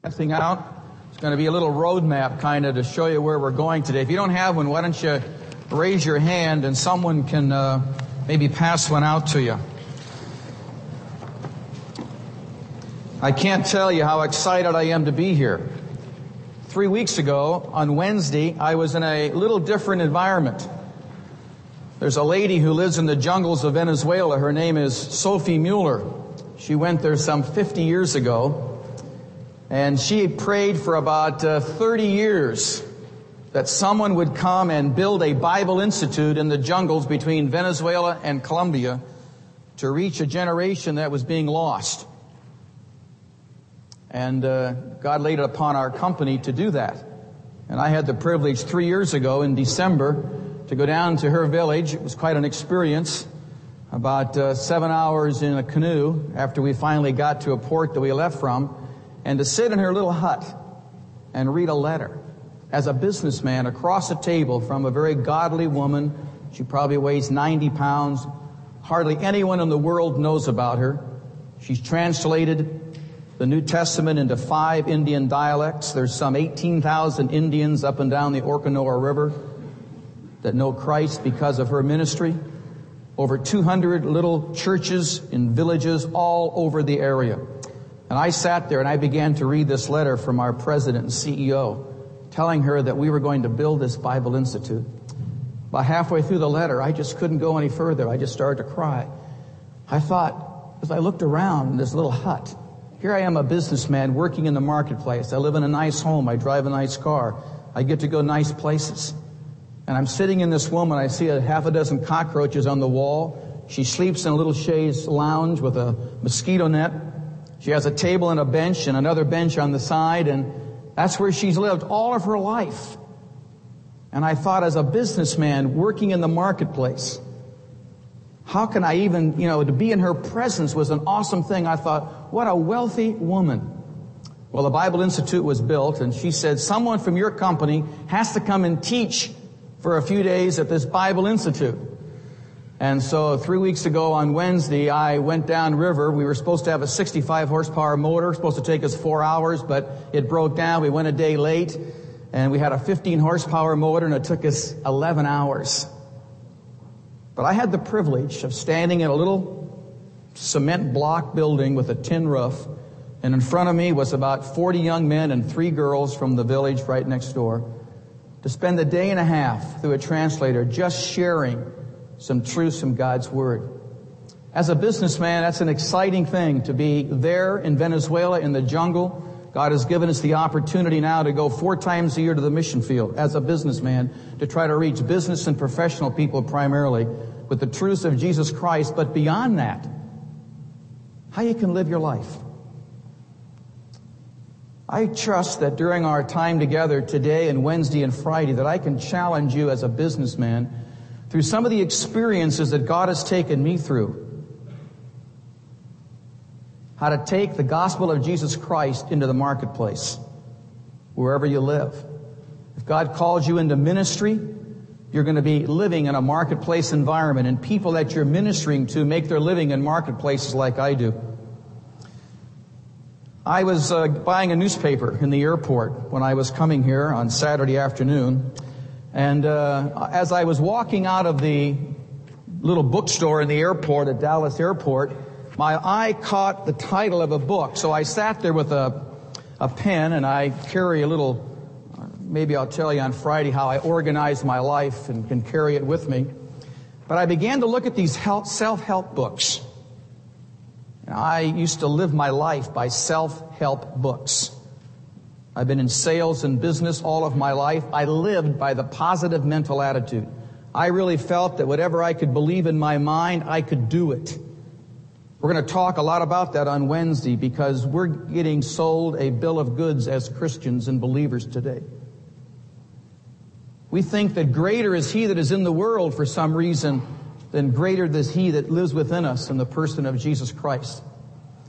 Passing out. It's going to be a little roadmap kind of to show you where we're going today. If you don't have one, why don't you raise your hand and someone can uh, maybe pass one out to you. I can't tell you how excited I am to be here. Three weeks ago, on Wednesday, I was in a little different environment. There's a lady who lives in the jungles of Venezuela. Her name is Sophie Mueller. She went there some 50 years ago. And she prayed for about uh, 30 years that someone would come and build a Bible Institute in the jungles between Venezuela and Colombia to reach a generation that was being lost. And uh, God laid it upon our company to do that. And I had the privilege three years ago in December to go down to her village. It was quite an experience. About uh, seven hours in a canoe after we finally got to a port that we left from and to sit in her little hut and read a letter as a businessman across a table from a very godly woman. She probably weighs 90 pounds. Hardly anyone in the world knows about her. She's translated the New Testament into five Indian dialects. There's some 18,000 Indians up and down the Orinoco River that know Christ because of her ministry. Over 200 little churches in villages all over the area. And I sat there and I began to read this letter from our president and CEO telling her that we were going to build this Bible Institute. About halfway through the letter, I just couldn't go any further. I just started to cry. I thought, as I looked around in this little hut, here I am a businessman working in the marketplace. I live in a nice home. I drive a nice car. I get to go nice places. And I'm sitting in this woman. I see a half a dozen cockroaches on the wall. She sleeps in a little chaise lounge with a mosquito net. She has a table and a bench and another bench on the side, and that's where she's lived all of her life. And I thought, as a businessman working in the marketplace, how can I even, you know, to be in her presence was an awesome thing. I thought, what a wealthy woman. Well, the Bible Institute was built, and she said, someone from your company has to come and teach for a few days at this Bible Institute. And so three weeks ago on Wednesday, I went down river. We were supposed to have a 65 horsepower motor, supposed to take us four hours, but it broke down. We went a day late and we had a 15 horsepower motor and it took us 11 hours. But I had the privilege of standing in a little cement block building with a tin roof and in front of me was about 40 young men and three girls from the village right next door to spend a day and a half through a translator just sharing some truths from God's Word. As a businessman, that's an exciting thing to be there in Venezuela in the jungle. God has given us the opportunity now to go four times a year to the mission field as a businessman to try to reach business and professional people primarily with the truths of Jesus Christ. But beyond that, how you can live your life. I trust that during our time together today and Wednesday and Friday that I can challenge you as a businessman through some of the experiences that God has taken me through. How to take the gospel of Jesus Christ into the marketplace, wherever you live. If God calls you into ministry, you're going to be living in a marketplace environment, and people that you're ministering to make their living in marketplaces like I do. I was uh, buying a newspaper in the airport when I was coming here on Saturday afternoon, and uh, as I was walking out of the little bookstore in the airport at Dallas Airport, my eye caught the title of a book. So I sat there with a, a pen and I carry a little, maybe I'll tell you on Friday how I organize my life and can carry it with me. But I began to look at these self-help books. And I used to live my life by self-help books. I've been in sales and business all of my life. I lived by the positive mental attitude. I really felt that whatever I could believe in my mind, I could do it. We're going to talk a lot about that on Wednesday because we're getting sold a bill of goods as Christians and believers today. We think that greater is He that is in the world for some reason than greater is He that lives within us in the person of Jesus Christ.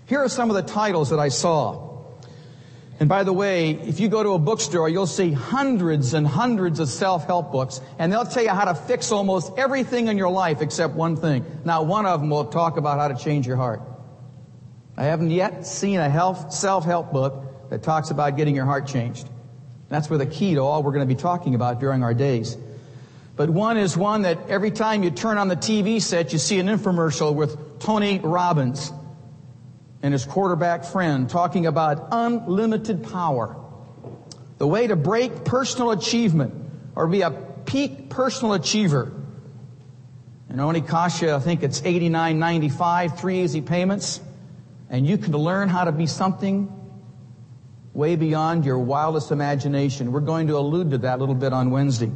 Here are some of the titles that I saw. And by the way, if you go to a bookstore, you'll see hundreds and hundreds of self-help books, and they'll tell you how to fix almost everything in your life except one thing. Now, one of them will talk about how to change your heart. I haven't yet seen a health, self-help book that talks about getting your heart changed. That's where the key to all we're going to be talking about during our days. But one is one that every time you turn on the TV set, you see an infomercial with Tony Robbins and his quarterback friend talking about unlimited power. The way to break personal achievement or be a peak personal achiever. And only costs you, I think it's $89.95, three easy payments. And you can learn how to be something way beyond your wildest imagination. We're going to allude to that a little bit on Wednesday.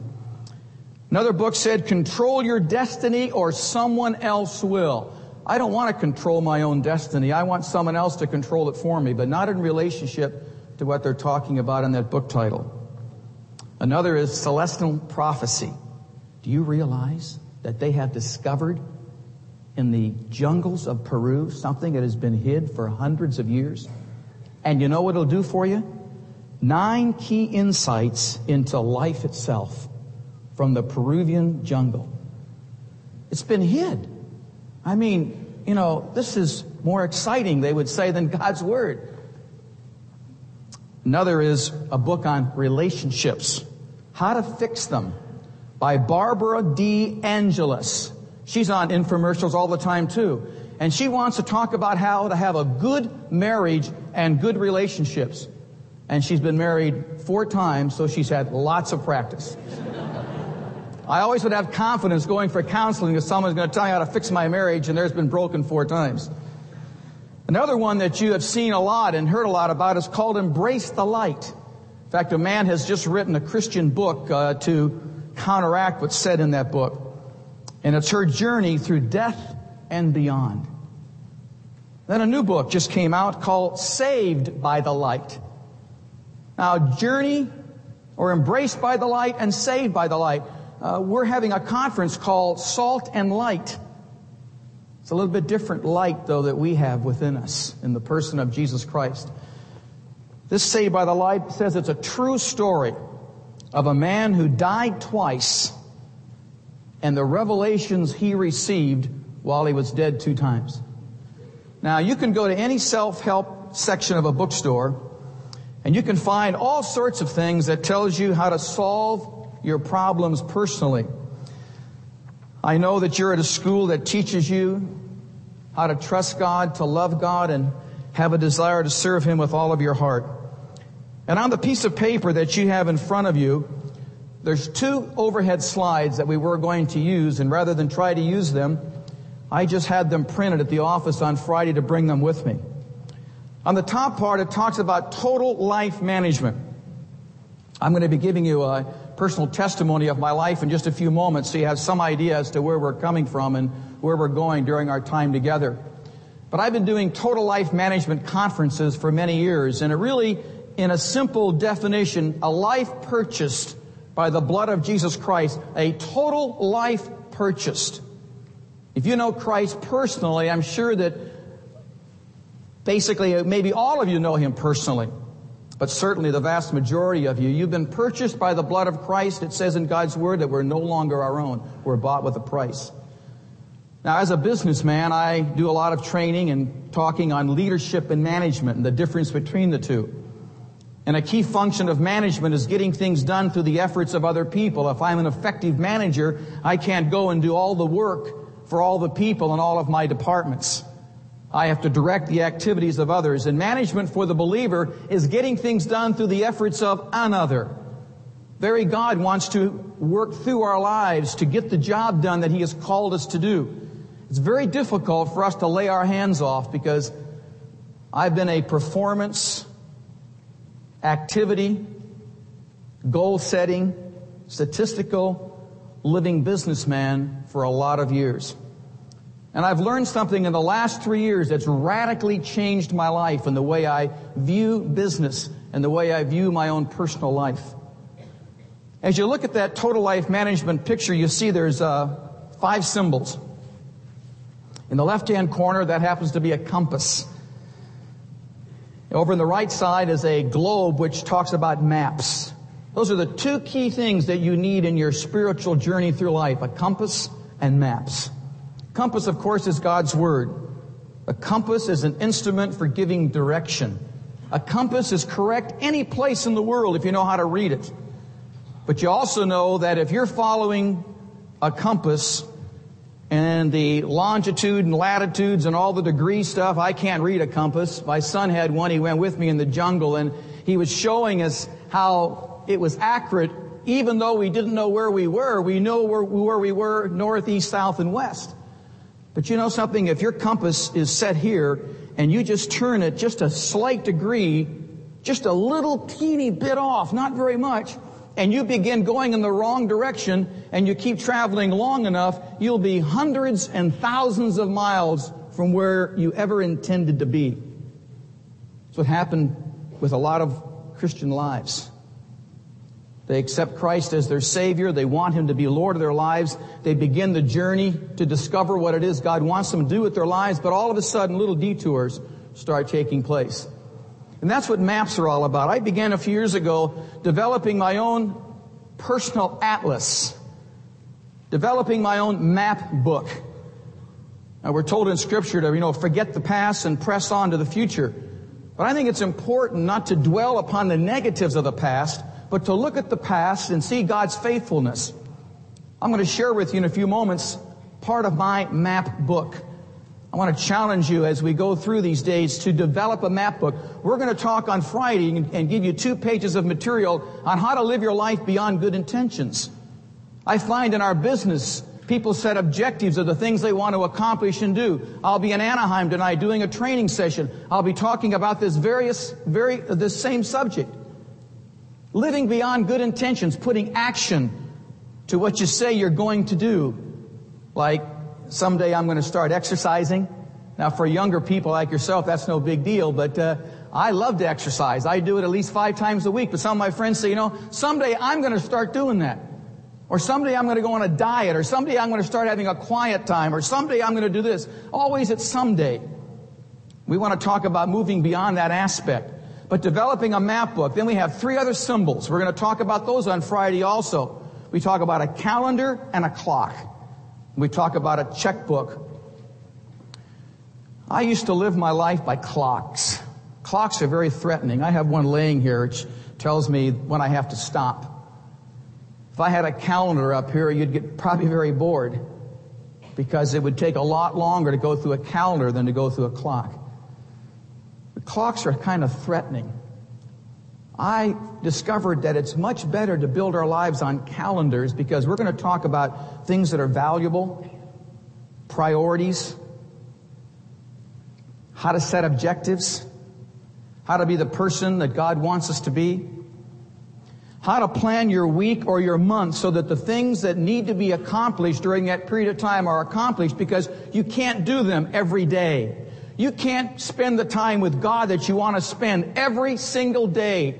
Another book said, control your destiny or someone else will. I don't want to control my own destiny. I want someone else to control it for me, but not in relationship to what they're talking about in that book title. Another is Celestine Prophecy. Do you realize that they have discovered in the jungles of Peru something that has been hid for hundreds of years? And you know what it'll do for you? Nine key insights into life itself from the Peruvian jungle. It's been hid. I mean, you know, this is more exciting, they would say, than God's Word. Another is a book on relationships, how to fix them, by Barbara De Angelis. She's on infomercials all the time too. And she wants to talk about how to have a good marriage and good relationships. And she's been married four times, so she's had lots of practice. I always would have confidence going for counseling if someone's going to tell me how to fix my marriage and there's been broken four times. Another one that you have seen a lot and heard a lot about is called Embrace the Light. In fact, a man has just written a Christian book uh, to counteract what's said in that book. And it's her journey through death and beyond. Then a new book just came out called Saved by the Light. Now, journey or embraced by the light and saved by the light uh, we're having a conference called Salt and Light. It's a little bit different light, though, that we have within us in the person of Jesus Christ. This Saved by the Light says it's a true story of a man who died twice and the revelations he received while he was dead two times. Now, you can go to any self-help section of a bookstore and you can find all sorts of things that tells you how to solve your problems personally. I know that you're at a school that teaches you how to trust God, to love God, and have a desire to serve Him with all of your heart. And on the piece of paper that you have in front of you, there's two overhead slides that we were going to use, and rather than try to use them, I just had them printed at the office on Friday to bring them with me. On the top part, it talks about total life management. I'm going to be giving you a personal testimony of my life in just a few moments so you have some idea as to where we're coming from and where we're going during our time together. But I've been doing total life management conferences for many years and it really, in a simple definition, a life purchased by the blood of Jesus Christ, a total life purchased. If you know Christ personally, I'm sure that basically maybe all of you know him personally but certainly the vast majority of you, you've been purchased by the blood of Christ. It says in God's Word that we're no longer our own. We're bought with a price. Now, as a businessman, I do a lot of training and talking on leadership and management and the difference between the two. And a key function of management is getting things done through the efforts of other people. If I'm an effective manager, I can't go and do all the work for all the people in all of my departments. I have to direct the activities of others. And management for the believer is getting things done through the efforts of another. Very God wants to work through our lives to get the job done that He has called us to do. It's very difficult for us to lay our hands off because I've been a performance, activity, goal setting, statistical, living businessman for a lot of years. And I've learned something in the last three years that's radically changed my life and the way I view business and the way I view my own personal life. As you look at that total life management picture, you see there's uh, five symbols. In the left-hand corner, that happens to be a compass. Over on the right side is a globe which talks about maps. Those are the two key things that you need in your spiritual journey through life, a compass and maps. Compass, of course, is God's Word. A compass is an instrument for giving direction. A compass is correct any place in the world if you know how to read it. But you also know that if you're following a compass and the longitude and latitudes and all the degree stuff, I can't read a compass. My son had one. He went with me in the jungle and he was showing us how it was accurate even though we didn't know where we were, we know where, where we were north, east, south, and west. But you know something? If your compass is set here and you just turn it just a slight degree, just a little teeny bit off, not very much, and you begin going in the wrong direction and you keep traveling long enough, you'll be hundreds and thousands of miles from where you ever intended to be. That's what happened with a lot of Christian lives. They accept Christ as their Savior. They want Him to be Lord of their lives. They begin the journey to discover what it is God wants them to do with their lives, but all of a sudden little detours start taking place. And that's what maps are all about. I began a few years ago developing my own personal atlas, developing my own map book. Now we're told in scripture to, you know, forget the past and press on to the future. But I think it's important not to dwell upon the negatives of the past, but to look at the past and see God's faithfulness. I'm going to share with you in a few moments part of my map book. I want to challenge you as we go through these days to develop a map book. We're going to talk on Friday and give you two pages of material on how to live your life beyond good intentions. I find in our business, people set objectives of the things they want to accomplish and do. I'll be in Anaheim tonight doing a training session. I'll be talking about this various, very, this same subject. Living beyond good intentions, putting action to what you say you're going to do. Like, someday I'm going to start exercising. Now, for younger people like yourself, that's no big deal, but uh, I love to exercise. I do it at least five times a week, but some of my friends say, you know, someday I'm going to start doing that. Or someday I'm going to go on a diet, or someday I'm going to start having a quiet time, or someday I'm going to do this. Always it's someday. We want to talk about moving beyond that aspect but developing a map book. Then we have three other symbols. We're going to talk about those on Friday also. We talk about a calendar and a clock. We talk about a checkbook. I used to live my life by clocks. Clocks are very threatening. I have one laying here which tells me when I have to stop. If I had a calendar up here, you'd get probably very bored because it would take a lot longer to go through a calendar than to go through a clock clocks are kind of threatening. I discovered that it's much better to build our lives on calendars because we're going to talk about things that are valuable, priorities, how to set objectives, how to be the person that God wants us to be, how to plan your week or your month so that the things that need to be accomplished during that period of time are accomplished because you can't do them every day. You can't spend the time with God that you want to spend every single day.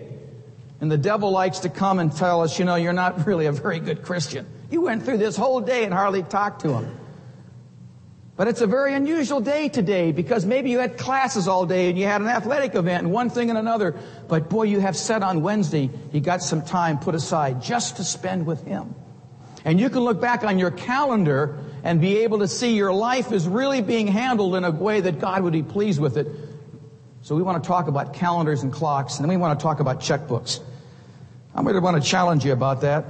And the devil likes to come and tell us, you know, you're not really a very good Christian. You went through this whole day and hardly talked to him. But it's a very unusual day today because maybe you had classes all day and you had an athletic event and one thing and another. But boy, you have said on Wednesday, you got some time put aside just to spend with him. And you can look back on your calendar and be able to see your life is really being handled in a way that God would be pleased with it. So we want to talk about calendars and clocks, and then we want to talk about checkbooks. I'm going to want to challenge you about that.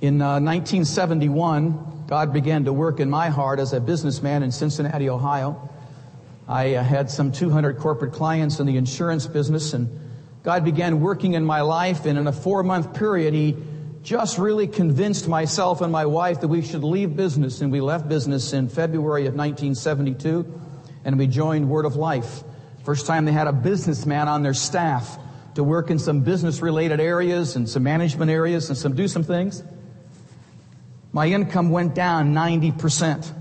In uh, 1971, God began to work in my heart as a businessman in Cincinnati, Ohio. I uh, had some 200 corporate clients in the insurance business, and God began working in my life, and in a four month period, He just really convinced myself and my wife that we should leave business, and we left business in February of 1972, and we joined Word of Life. First time they had a businessman on their staff to work in some business related areas and some management areas and some do some things. My income went down 90%.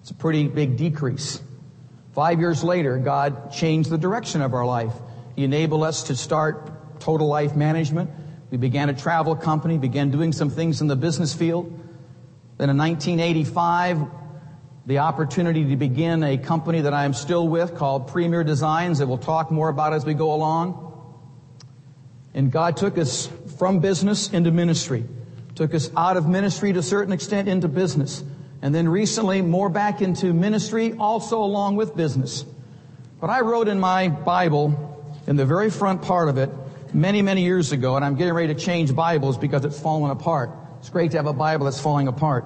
It's a pretty big decrease. Five years later, God changed the direction of our life. He enabled us to start total life management. We began a travel company, began doing some things in the business field. Then in 1985, the opportunity to begin a company that I am still with called Premier Designs that we'll talk more about as we go along. And God took us from business into ministry, took us out of ministry to a certain extent into business, and then recently more back into ministry also along with business. But I wrote in my Bible, in the very front part of it, many, many years ago, and I'm getting ready to change Bibles because it's fallen apart. It's great to have a Bible that's falling apart.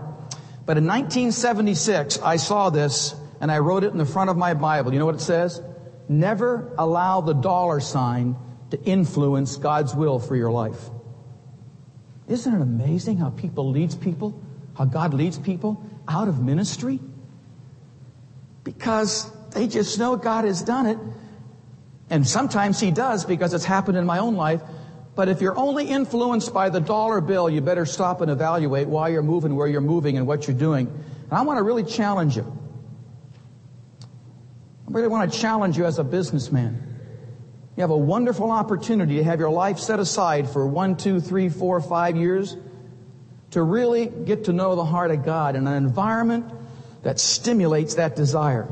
But in 1976, I saw this and I wrote it in the front of my Bible. You know what it says? Never allow the dollar sign to influence God's will for your life. Isn't it amazing how people leads people, how God leads people out of ministry? Because they just know God has done it. And sometimes He does because it's happened in my own life. But if you're only influenced by the dollar bill, you better stop and evaluate why you're moving where you're moving and what you're doing. And I want to really challenge you. I really want to challenge you as a businessman. You have a wonderful opportunity to have your life set aside for one, two, three, four, five years to really get to know the heart of God in an environment that stimulates that desire.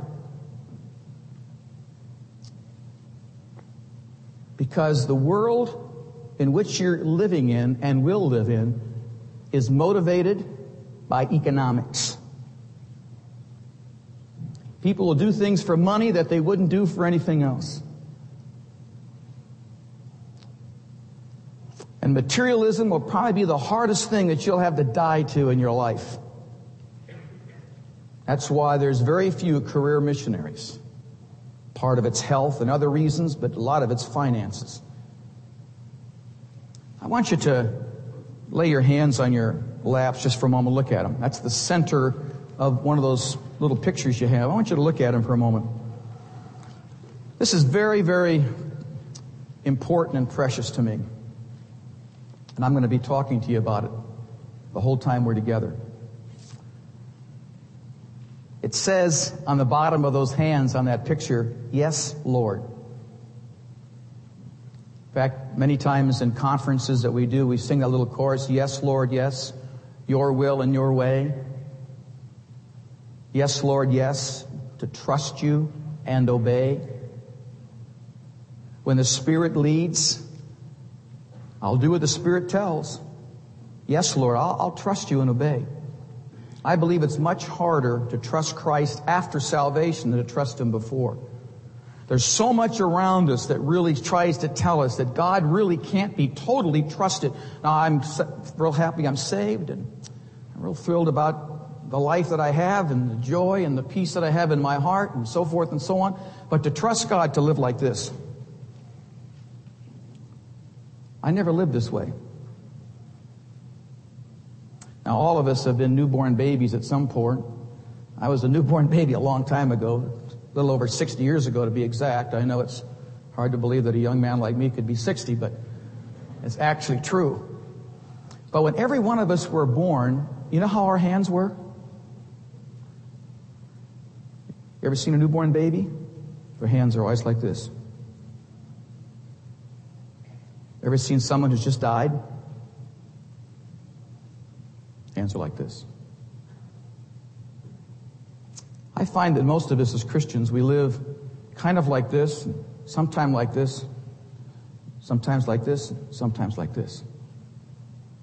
Because the world in which you're living in and will live in is motivated by economics. People will do things for money that they wouldn't do for anything else. And materialism will probably be the hardest thing that you'll have to die to in your life. That's why there's very few career missionaries. Part of it's health and other reasons, but a lot of it's finances. I want you to lay your hands on your laps just for a moment. Look at them. That's the center of one of those little pictures you have. I want you to look at them for a moment. This is very, very important and precious to me. And I'm going to be talking to you about it the whole time we're together. Says on the bottom of those hands on that picture, Yes, Lord. In fact, many times in conferences that we do, we sing that little chorus, Yes, Lord, yes, your will and your way. Yes, Lord, yes, to trust you and obey. When the Spirit leads, I'll do what the Spirit tells. Yes, Lord, I'll, I'll trust you and obey. I believe it's much harder to trust Christ after salvation than to trust Him before. There's so much around us that really tries to tell us that God really can't be totally trusted. Now, I'm real happy I'm saved and I'm real thrilled about the life that I have and the joy and the peace that I have in my heart and so forth and so on. But to trust God to live like this, I never lived this way. Now, all of us have been newborn babies at some point. I was a newborn baby a long time ago, a little over 60 years ago to be exact. I know it's hard to believe that a young man like me could be 60, but it's actually true. But when every one of us were born, you know how our hands were? You ever seen a newborn baby? Their hands are always like this. Ever seen someone who's just died? Are like this. I find that most of us as Christians, we live kind of like this, sometime like this, sometimes like this, sometimes like this.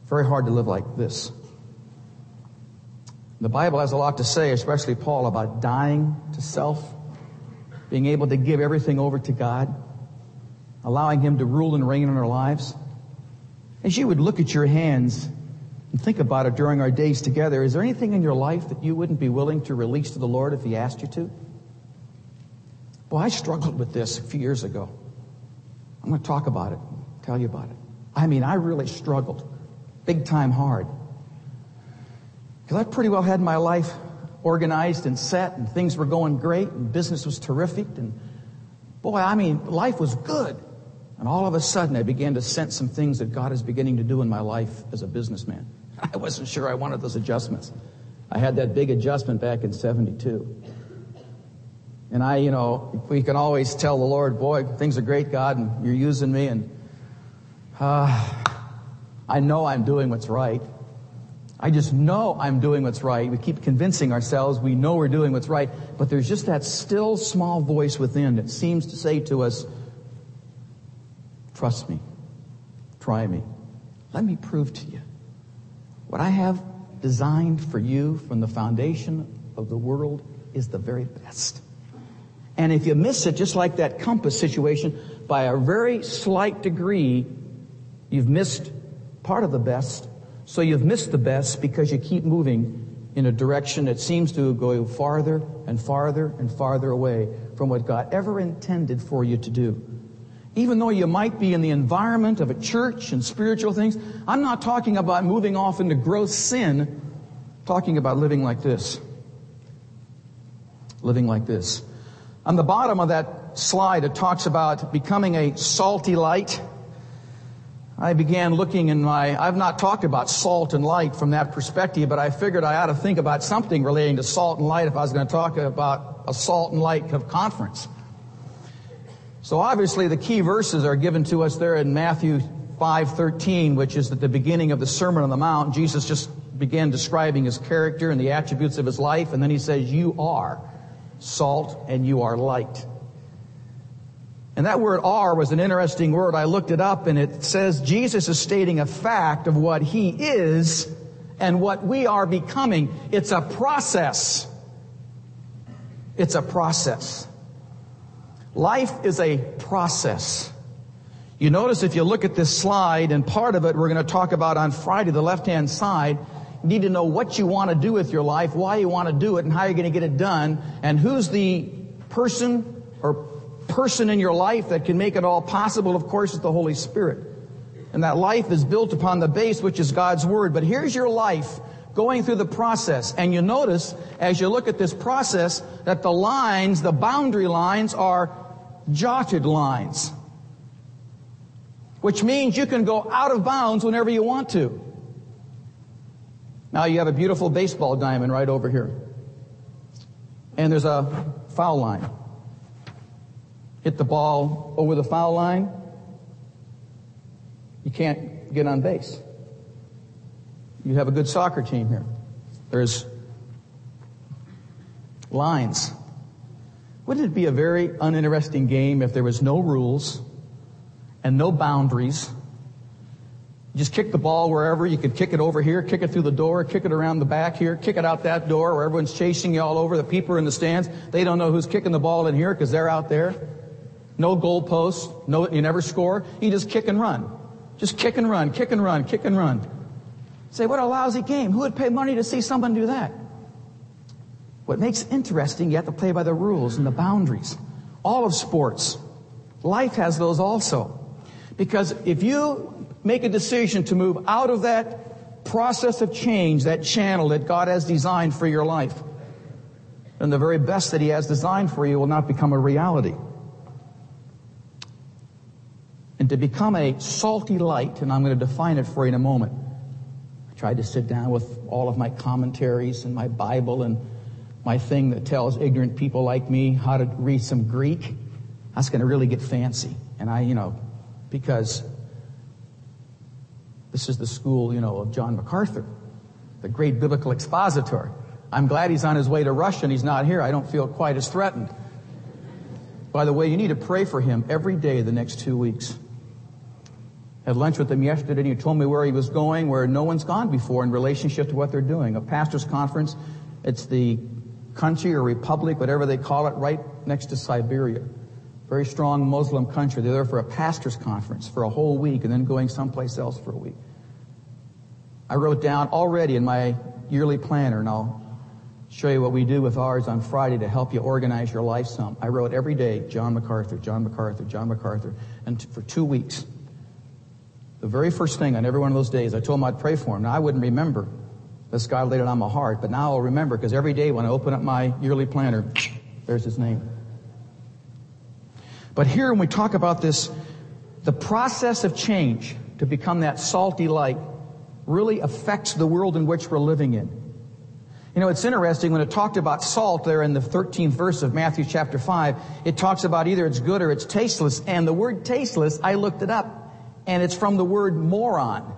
Very hard to live like this. The Bible has a lot to say, especially Paul, about dying to self, being able to give everything over to God allowing Him to rule and reign in our lives. As you would look at your hands and think about it during our days together, is there anything in your life that you wouldn't be willing to release to the Lord if He asked you to? Well, I struggled with this a few years ago. I'm going to talk about it, tell you about it. I mean, I really struggled, big time hard. Because I pretty well had my life organized and set, and things were going great, and business was terrific, and boy, I mean, life was good. And all of a sudden, I began to sense some things that God is beginning to do in my life as a businessman. I wasn't sure I wanted those adjustments. I had that big adjustment back in 72. And I, you know, we can always tell the Lord, boy, things are great, God, and you're using me, and uh, I know I'm doing what's right. I just know I'm doing what's right. We keep convincing ourselves we know we're doing what's right, but there's just that still small voice within that seems to say to us, Trust me. Try me. Let me prove to you what I have designed for you from the foundation of the world is the very best. And if you miss it, just like that compass situation, by a very slight degree, you've missed part of the best. So you've missed the best because you keep moving in a direction that seems to go farther and farther and farther away from what God ever intended for you to do. Even though you might be in the environment of a church and spiritual things, I'm not talking about moving off into gross sin, I'm talking about living like this. Living like this. On the bottom of that slide, it talks about becoming a salty light. I began looking in my, I've not talked about salt and light from that perspective, but I figured I ought to think about something relating to salt and light if I was going to talk about a salt and light conference. So obviously the key verses are given to us there in Matthew 5:13, which is at the beginning of the Sermon on the Mount. Jesus just began describing his character and the attributes of his life, and then he says, "You are salt and you are light." And that word are was an interesting word. I looked it up and it says Jesus is stating a fact of what he is and what we are becoming. It's a process. It's a process. Life is a process. You notice if you look at this slide and part of it we're going to talk about on Friday, the left hand side, you need to know what you want to do with your life, why you want to do it, and how you're going to get it done, and who's the person or person in your life that can make it all possible, of course, is the Holy Spirit. And that life is built upon the base, which is God's Word. But here's your life going through the process. And you notice, as you look at this process, that the lines, the boundary lines, are jotted lines. Which means you can go out of bounds whenever you want to. Now you have a beautiful baseball diamond right over here. And there's a foul line hit the ball over the foul line, you can't get on base. You have a good soccer team here. There's lines. Wouldn't it be a very uninteresting game if there was no rules and no boundaries? You just kick the ball wherever. You could kick it over here, kick it through the door, kick it around the back here, kick it out that door where everyone's chasing you all over. The people are in the stands. They don't know who's kicking the ball in here because they're out there. No goalposts. No, you never score. You just kick and run. Just kick and run, kick and run, kick and run. Say, what a lousy game. Who would pay money to see someone do that? What makes interesting, you have to play by the rules and the boundaries. All of sports. Life has those also. Because if you make a decision to move out of that process of change, that channel that God has designed for your life, then the very best that He has designed for you will not become a reality and to become a salty light, and I'm going to define it for you in a moment. Tried to sit down with all of my commentaries and my Bible and my thing that tells ignorant people like me how to read some Greek. That's going to really get fancy. And I, you know, because this is the school, you know, of John MacArthur, the great biblical expositor. I'm glad he's on his way to Russia and he's not here. I don't feel quite as threatened. By the way, you need to pray for him every day the next two weeks had lunch with him yesterday and he told me where he was going, where no one's gone before in relationship to what they're doing. A pastor's conference. It's the country or republic, whatever they call it, right next to Siberia. Very strong Muslim country. They're there for a pastor's conference for a whole week and then going someplace else for a week. I wrote down already in my yearly planner, and I'll show you what we do with ours on Friday to help you organize your life some. I wrote every day, John MacArthur, John MacArthur, John MacArthur, and t- for two weeks. The very first thing on every one of those days, I told him I'd pray for him. Now, I wouldn't remember this God laid it on my heart, but now I'll remember because every day when I open up my yearly planner, there's his name. But here, when we talk about this, the process of change to become that salty light really affects the world in which we're living in. You know, it's interesting when it talked about salt there in the 13th verse of Matthew chapter 5, it talks about either it's good or it's tasteless. And the word tasteless, I looked it up and it's from the word moron.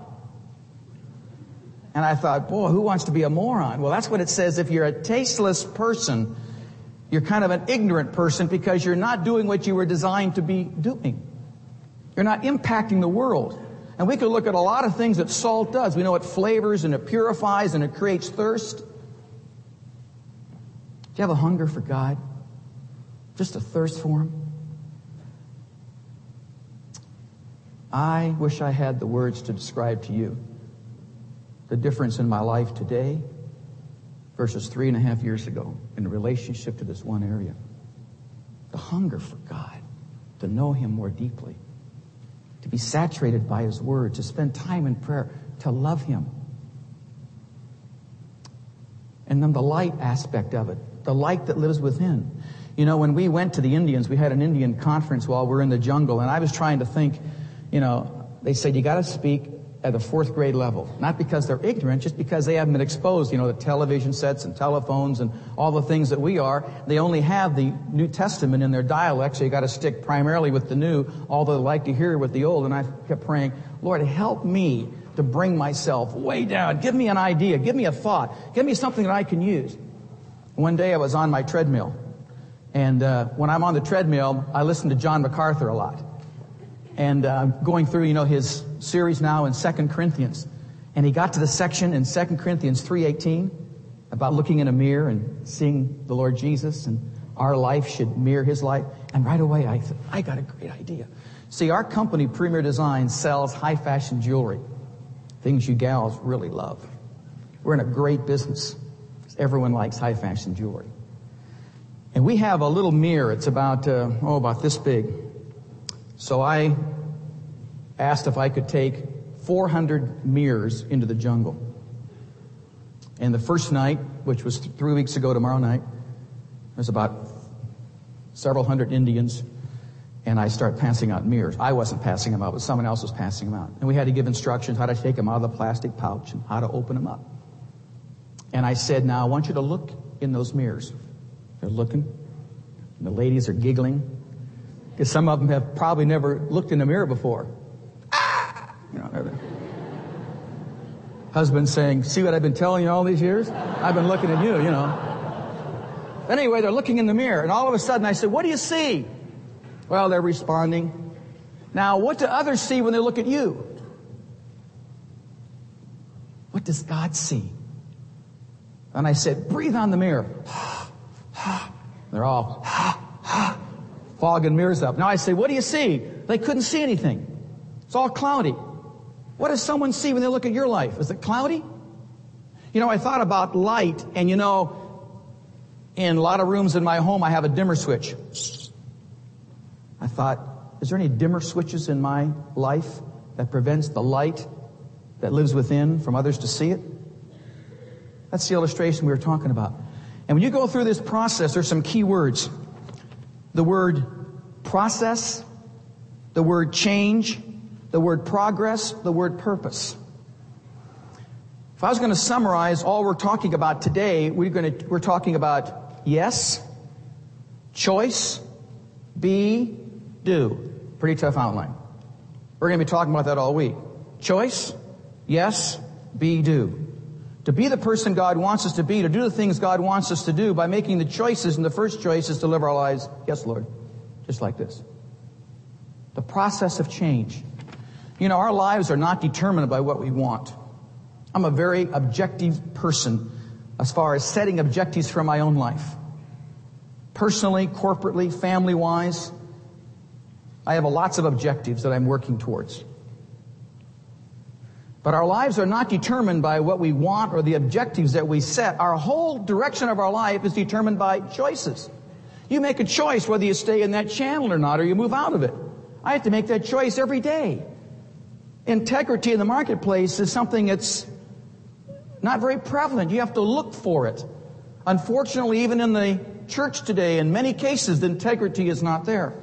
And I thought, boy, who wants to be a moron? Well, that's what it says. If you're a tasteless person, you're kind of an ignorant person because you're not doing what you were designed to be doing. You're not impacting the world. And we could look at a lot of things that salt does. We know it flavors and it purifies and it creates thirst. Do you have a hunger for God? Just a thirst for Him. I wish I had the words to describe to you the difference in my life today versus three and a half years ago in relationship to this one area. The hunger for God, to know Him more deeply, to be saturated by His Word, to spend time in prayer, to love Him. And then the light aspect of it, the light that lives within. You know, when we went to the Indians, we had an Indian conference while we are in the jungle, and I was trying to think, you know, they said you got to speak at the fourth grade level. Not because they're ignorant, just because they haven't been exposed, you know, to television sets and telephones and all the things that we are. They only have the New Testament in their dialect, so you got to stick primarily with the new, although they like to hear with the old. And I kept praying, Lord, help me to bring myself way down. Give me an idea. Give me a thought. Give me something that I can use. One day I was on my treadmill. And uh, when I'm on the treadmill, I listen to John MacArthur a lot and uh, going through, you know, his series now in Second Corinthians. And he got to the section in Second Corinthians 3.18 about looking in a mirror and seeing the Lord Jesus and our life should mirror his life. And right away I I got a great idea. See, our company, Premier Design, sells high fashion jewelry. Things you gals really love. We're in a great business. Everyone likes high fashion jewelry. And we have a little mirror. It's about, uh, oh, about this big. So I asked if I could take 400 mirrors into the jungle. And the first night, which was three weeks ago tomorrow night, there's about several hundred Indians, and I start passing out mirrors. I wasn't passing them out, but someone else was passing them out. And we had to give instructions how to take them out of the plastic pouch and how to open them up. And I said, now I want you to look in those mirrors. They're looking. the ladies are giggling. Because some of them have probably never looked in a mirror before. Ah! You know, husband saying, see what I've been telling you all these years? I've been looking at you, you know. Anyway, they're looking in the mirror, and all of a sudden I said, what do you see? Well, they're responding. Now, what do others see when they look at you? What does God see? And I said, breathe on the mirror. They're all fogging mirrors up. Now I say, what do you see? They couldn't see anything. It's all cloudy. What does someone see when they look at your life? Is it cloudy? You know, I thought about light, and you know, in a lot of rooms in my home, I have a dimmer switch. I thought, is there any dimmer switches in my life that prevents the light that lives within from others to see it? That's the illustration we were talking about. And when you go through this process, there's some key words the word process, the word change, the word progress, the word purpose. If I was going to summarize all we're talking about today, we're going to, we're talking about yes, choice, be, do. Pretty tough outline. We're going to be talking about that all week. Choice, yes, be, do to be the person God wants us to be, to do the things God wants us to do by making the choices, and the first choice is to live our lives, yes, Lord, just like this. The process of change. You know, our lives are not determined by what we want. I'm a very objective person as far as setting objectives for my own life. Personally, corporately, family wise, I have lots of objectives that I'm working towards. But our lives are not determined by what we want or the objectives that we set. Our whole direction of our life is determined by choices. You make a choice whether you stay in that channel or not or you move out of it. I have to make that choice every day. Integrity in the marketplace is something that's not very prevalent. You have to look for it. Unfortunately, even in the church today, in many cases, the integrity is not there.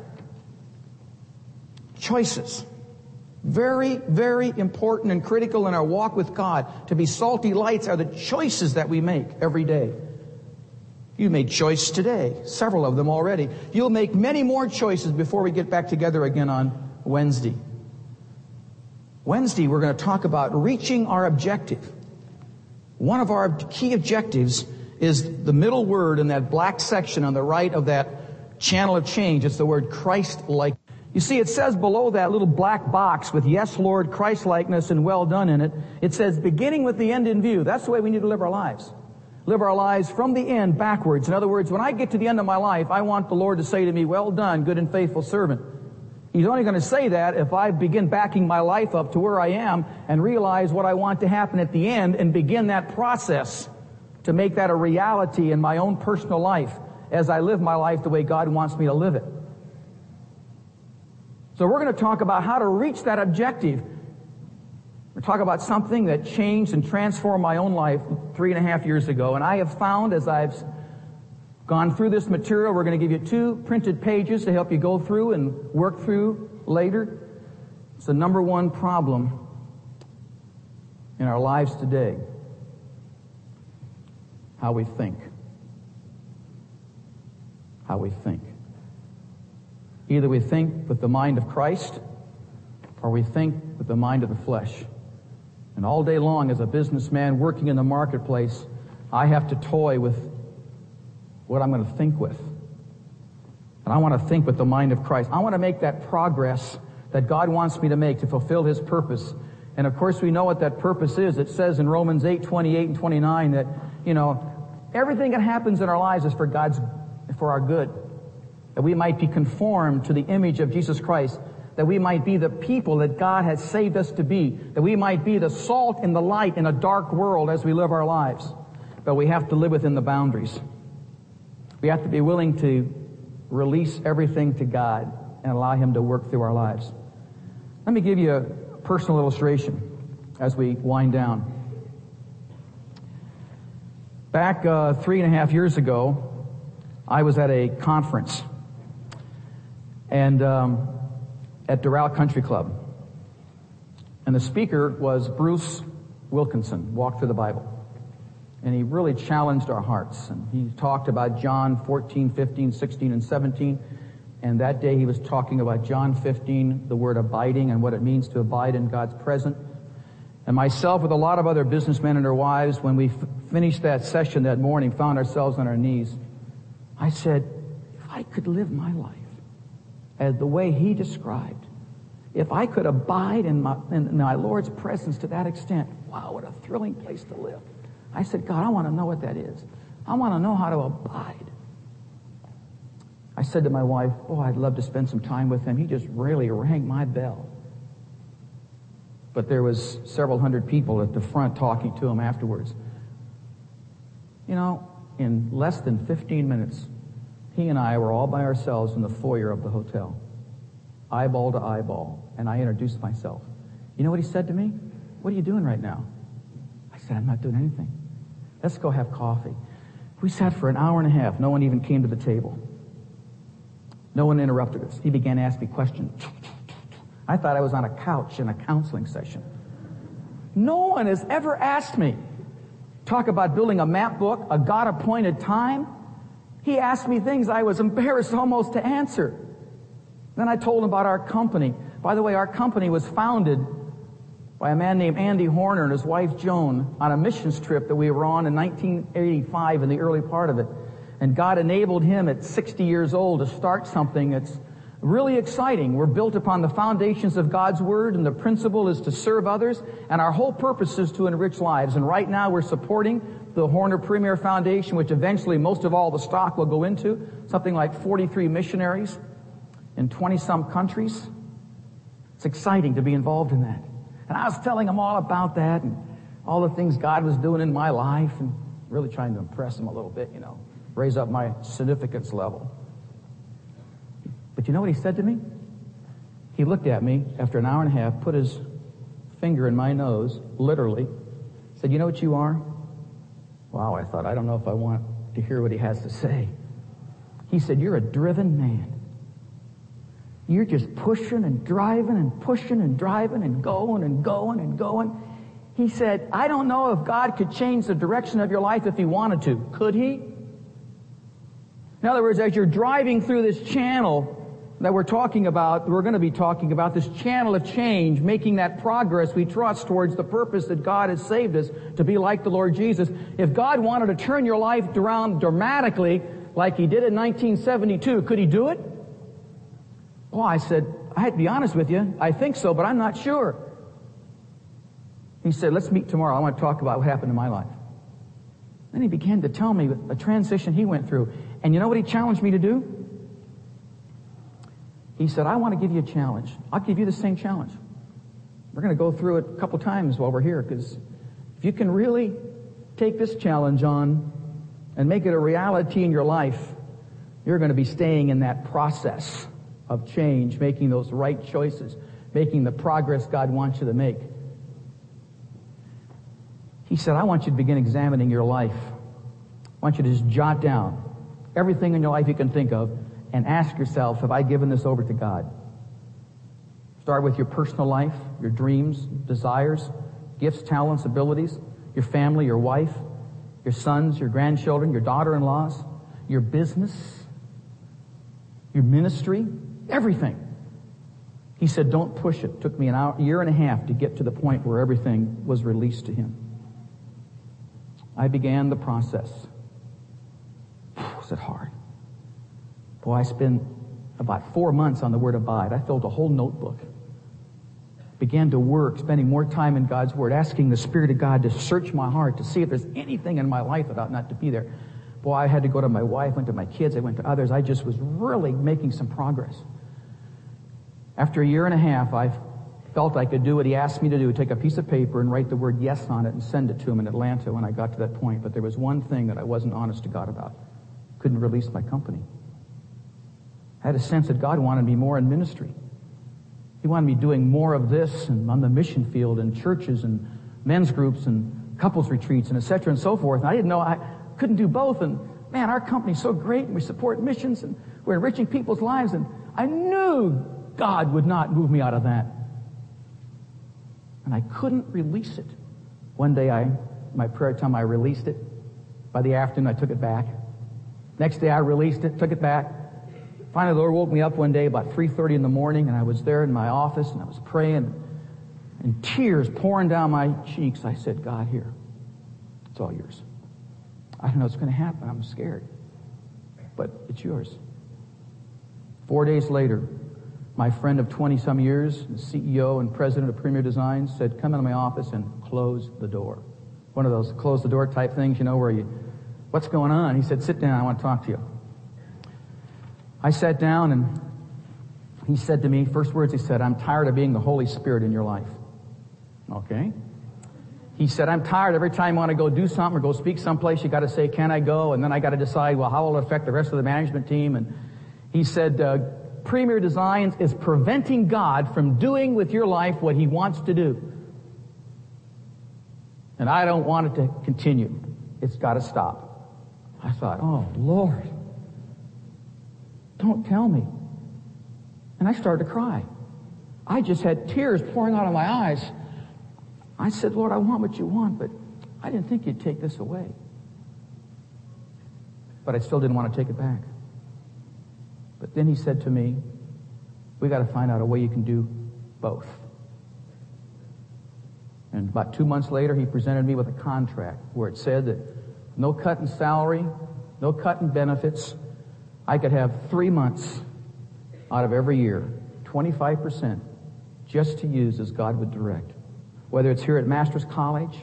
Choices. Very, very important and critical in our walk with God. To be salty lights are the choices that we make every day. You made choice today, several of them already. You'll make many more choices before we get back together again on Wednesday. Wednesday, we're going to talk about reaching our objective. One of our key objectives is the middle word in that black section on the right of that channel of change. It's the word Christ-like. You see, it says below that little black box with yes, Lord, Christ likeness and well done in it, it says beginning with the end in view. That's the way we need to live our lives. live our lives from the end backwards. In other words, when I get to the end of my life, I want the Lord to say to me, well done, good and faithful servant. He's only going to say that if I begin backing my life up to where I am and realize what I want to happen at the end and begin that process to make that a reality in my own personal life as I live my life the way God wants me to live it. So we're going to talk about how to reach that objective. We're talking about something that changed and transformed my own life three and a half years ago. And I have found as I've gone through this material, we're going to give you two printed pages to help you go through and work through later. It's the number one problem in our lives today. How we think. How we think. Either we think with the mind of Christ or we think with the mind of the flesh. And all day long, as a businessman working in the marketplace, I have to toy with what I'm going to think with. And I want to think with the mind of Christ. I want to make that progress that God wants me to make to fulfill His purpose. And of course, we know what that purpose is. It says in Romans 8, 28 and 29 that, you know, everything that happens in our lives is for God's, for our good that we might be conformed to the image of Jesus Christ, that we might be the people that God has saved us to be, that we might be the salt and the light in a dark world as we live our lives. But we have to live within the boundaries. We have to be willing to release everything to God and allow Him to work through our lives. Let me give you a personal illustration as we wind down. Back uh, three and a half years ago, I was at a conference and um, at Doral Country Club. And the speaker was Bruce Wilkinson, Walk Through the Bible. And he really challenged our hearts. And he talked about John 14, 15, 16, and 17. And that day he was talking about John 15, the word abiding and what it means to abide in God's presence. And myself with a lot of other businessmen and their wives, when we f- finished that session that morning, found ourselves on our knees. I said, if I could live my life as the way he described. If I could abide in my, in my Lord's presence to that extent, wow, what a thrilling place to live. I said, God, I want to know what that is. I want to know how to abide. I said to my wife, oh, I'd love to spend some time with him. He just really rang my bell. But there was several hundred people at the front talking to him afterwards. You know, in less than 15 minutes, he and I were all by ourselves in the foyer of the hotel, eyeball to eyeball, and I introduced myself. You know what he said to me? What are you doing right now? I said, I'm not doing anything. Let's go have coffee. We sat for an hour and a half. No one even came to the table. No one interrupted us. He began to ask me questions. I thought I was on a couch in a counseling session. No one has ever asked me. Talk about building a map book, a God appointed time. He asked me things I was embarrassed almost to answer. Then I told him about our company. By the way, our company was founded by a man named Andy Horner and his wife Joan on a missions trip that we were on in 1985 in the early part of it. And God enabled him at 60 years old to start something that's really exciting. We're built upon the foundations of God's Word and the principle is to serve others and our whole purpose is to enrich lives. And right now we're supporting the Horner Premier Foundation, which eventually most of all the stock will go into, something like 43 missionaries in 20 some countries. It's exciting to be involved in that. And I was telling him all about that and all the things God was doing in my life and really trying to impress him a little bit, you know, raise up my significance level. But you know what he said to me? He looked at me after an hour and a half, put his finger in my nose, literally, said, You know what you are? Wow, I thought, I don't know if I want to hear what he has to say. He said, You're a driven man. You're just pushing and driving and pushing and driving and going and going and going. He said, I don't know if God could change the direction of your life if he wanted to. Could he? In other words, as you're driving through this channel, that we're talking about, we're going to be talking about this channel of change, making that progress we trust towards the purpose that God has saved us to be like the Lord Jesus. If God wanted to turn your life around dramatically, like He did in 1972, could He do it? Well, I said, I had to be honest with you. I think so, but I'm not sure. He said, let's meet tomorrow. I want to talk about what happened in my life. Then he began to tell me a transition he went through. And you know what he challenged me to do? He said, I want to give you a challenge. I'll give you the same challenge. We're going to go through it a couple times while we're here because if you can really take this challenge on and make it a reality in your life, you're going to be staying in that process of change, making those right choices, making the progress God wants you to make. He said, I want you to begin examining your life. I want you to just jot down everything in your life you can think of and ask yourself, have I given this over to God? Start with your personal life, your dreams, desires, gifts, talents, abilities, your family, your wife, your sons, your grandchildren, your daughter-in-laws, your business, your ministry, everything. He said, don't push it. took me an hour, year and a half to get to the point where everything was released to him. I began the process. Was it hard? Boy, I spent about four months on the word abide. I filled a whole notebook. Began to work, spending more time in God's word, asking the Spirit of God to search my heart to see if there's anything in my life that ought not to be there. Boy, I had to go to my wife, went to my kids, I went to others. I just was really making some progress. After a year and a half, I felt I could do what he asked me to do, take a piece of paper and write the word yes on it and send it to him in Atlanta when I got to that point. But there was one thing that I wasn't honest to God about. Couldn't release my company. I had a sense that God wanted me more in ministry. He wanted me doing more of this and on the mission field and churches and men's groups and couples retreats and etc. and so forth. And I didn't know I couldn't do both. And man, our company's so great and we support missions and we're enriching people's lives. And I knew God would not move me out of that and I couldn't release it. One day I, my prayer time, I released it. By the afternoon, I took it back. Next day, I released it, took it back. Finally, the Lord woke me up one day about 3.30 in the morning, and I was there in my office, and I was praying, and tears pouring down my cheeks. I said, God, here, it's all yours. I don't know what's going to happen. I'm scared. But it's yours. Four days later, my friend of 20 some years, CEO and president of Premier Designs said, come into my office and close the door. One of those close the door type things, you know, where you, what's going on? He said, sit down, I want to talk to you. I sat down and he said to me, first words he said, I'm tired of being the Holy Spirit in your life. Okay. He said, I'm tired every time I want to go do something or go speak someplace, you got to say, can I go? And then I got to decide, well, how will it affect the rest of the management team? And he said, uh, Premier Designs is preventing God from doing with your life what he wants to do. And I don't want it to continue. It's got to stop. I thought, oh, Lord, don't tell me. And I started to cry. I just had tears pouring out of my eyes. I said, Lord, I want what you want, but I didn't think you'd take this away. But I still didn't want to take it back. But then he said to me, we got to find out a way you can do both. And about two months later, he presented me with a contract where it said that no cut in salary, no cut in benefits. I could have three months out of every year, 25%, just to use as God would direct. Whether it's here at Master's College,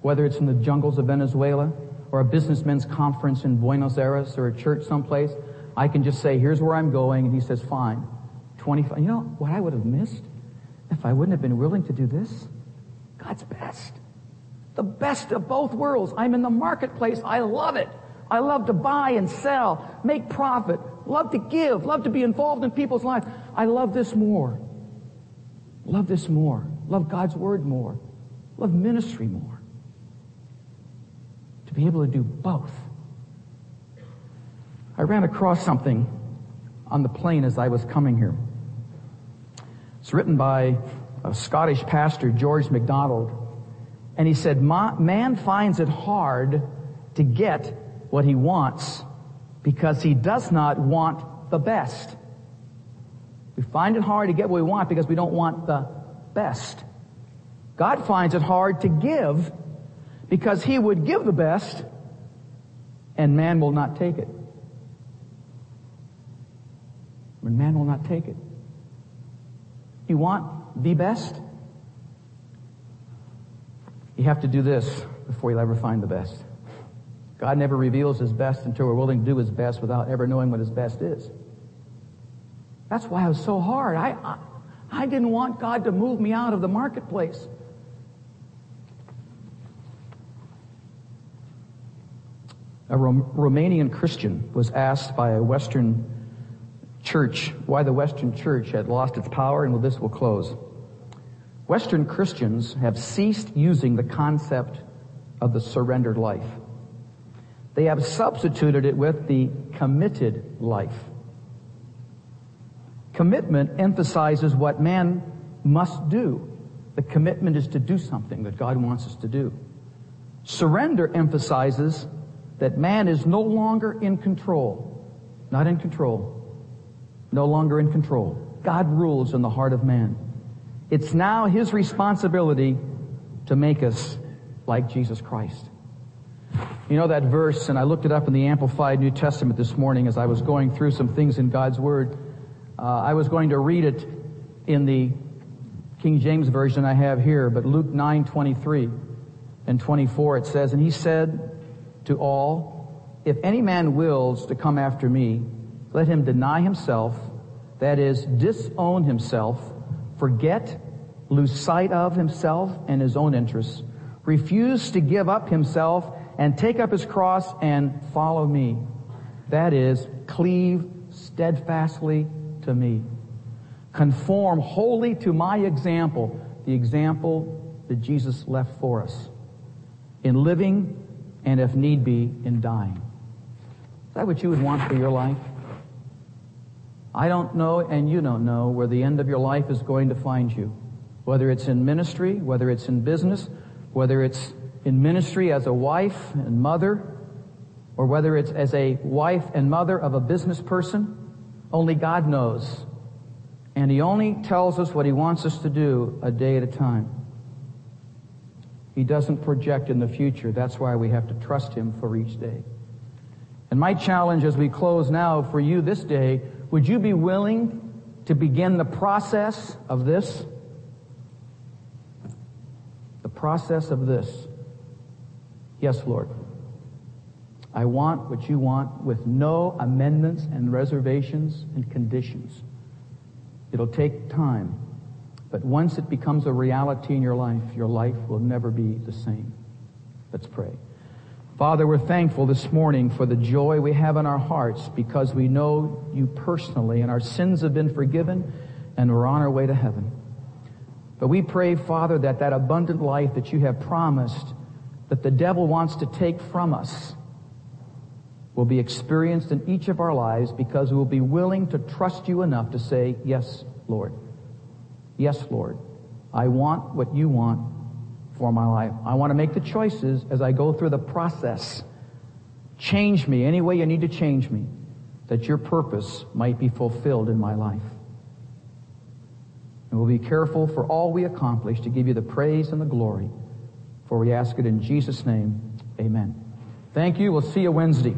whether it's in the jungles of Venezuela, or a businessmen's conference in Buenos Aires, or a church someplace, I can just say, here's where I'm going, and he says, fine. 25. You know what I would have missed if I wouldn't have been willing to do this? God's best. The best of both worlds. I'm in the marketplace. I love it. I love to buy and sell, make profit, love to give, love to be involved in people's lives. I love this more. Love this more. Love God's word more. Love ministry more. To be able to do both. I ran across something on the plane as I was coming here. It's written by a Scottish pastor, George MacDonald. And he said, man finds it hard to get what he wants because he does not want the best. We find it hard to get what we want because we don't want the best. God finds it hard to give because he would give the best and man will not take it when man will not take it. You want the best? You have to do this before you'll ever find the best. God never reveals his best until we're willing to do his best without ever knowing what his best is. That's why it was so hard. I, I, I didn't want God to move me out of the marketplace. A Romanian Christian was asked by a Western church why the Western church had lost its power, and with this we'll close. Western Christians have ceased using the concept of the surrendered life. They have substituted it with the committed life. Commitment emphasizes what man must do. The commitment is to do something that God wants us to do. Surrender emphasizes that man is no longer in control. Not in control. No longer in control. God rules in the heart of man. It's now his responsibility to make us like Jesus Christ. You know that verse, and I looked it up in the Amplified New Testament this morning as I was going through some things in God's Word. Uh, I was going to read it in the King James Version I have here, but Luke 9, 23 and 24 it says, And he said to all, If any man wills to come after me, let him deny himself, that is, disown himself, forget, lose sight of himself and his own interests, refuse to give up himself and take up his cross and follow me. That is, cleave steadfastly to me. Conform wholly to my example, the example that Jesus left for us in living and if need be, in dying. Is that what you would want for your life? I don't know and you don't know where the end of your life is going to find you. Whether it's in ministry, whether it's in business, whether it's in ministry as a wife and mother, or whether it's as a wife and mother of a business person, only God knows. And He only tells us what He wants us to do a day at a time. He doesn't project in the future. That's why we have to trust Him for each day. And my challenge as we close now for you this day, would you be willing to begin the process of this? The process of this. Yes, Lord. I want what you want with no amendments and reservations and conditions. It'll take time. But once it becomes a reality in your life, your life will never be the same. Let's pray. Father, we're thankful this morning for the joy we have in our hearts because we know you personally and our sins have been forgiven and we're on our way to heaven. But we pray, Father, that that abundant life that you have promised that the devil wants to take from us will be experienced in each of our lives because we will be willing to trust you enough to say, yes, Lord. Yes, Lord. I want what you want for my life. I want to make the choices as I go through the process. Change me any way you need to change me that your purpose might be fulfilled in my life. And we'll be careful for all we accomplish to give you the praise and the glory for we ask it in Jesus' name. Amen. Thank you. We'll see you Wednesday.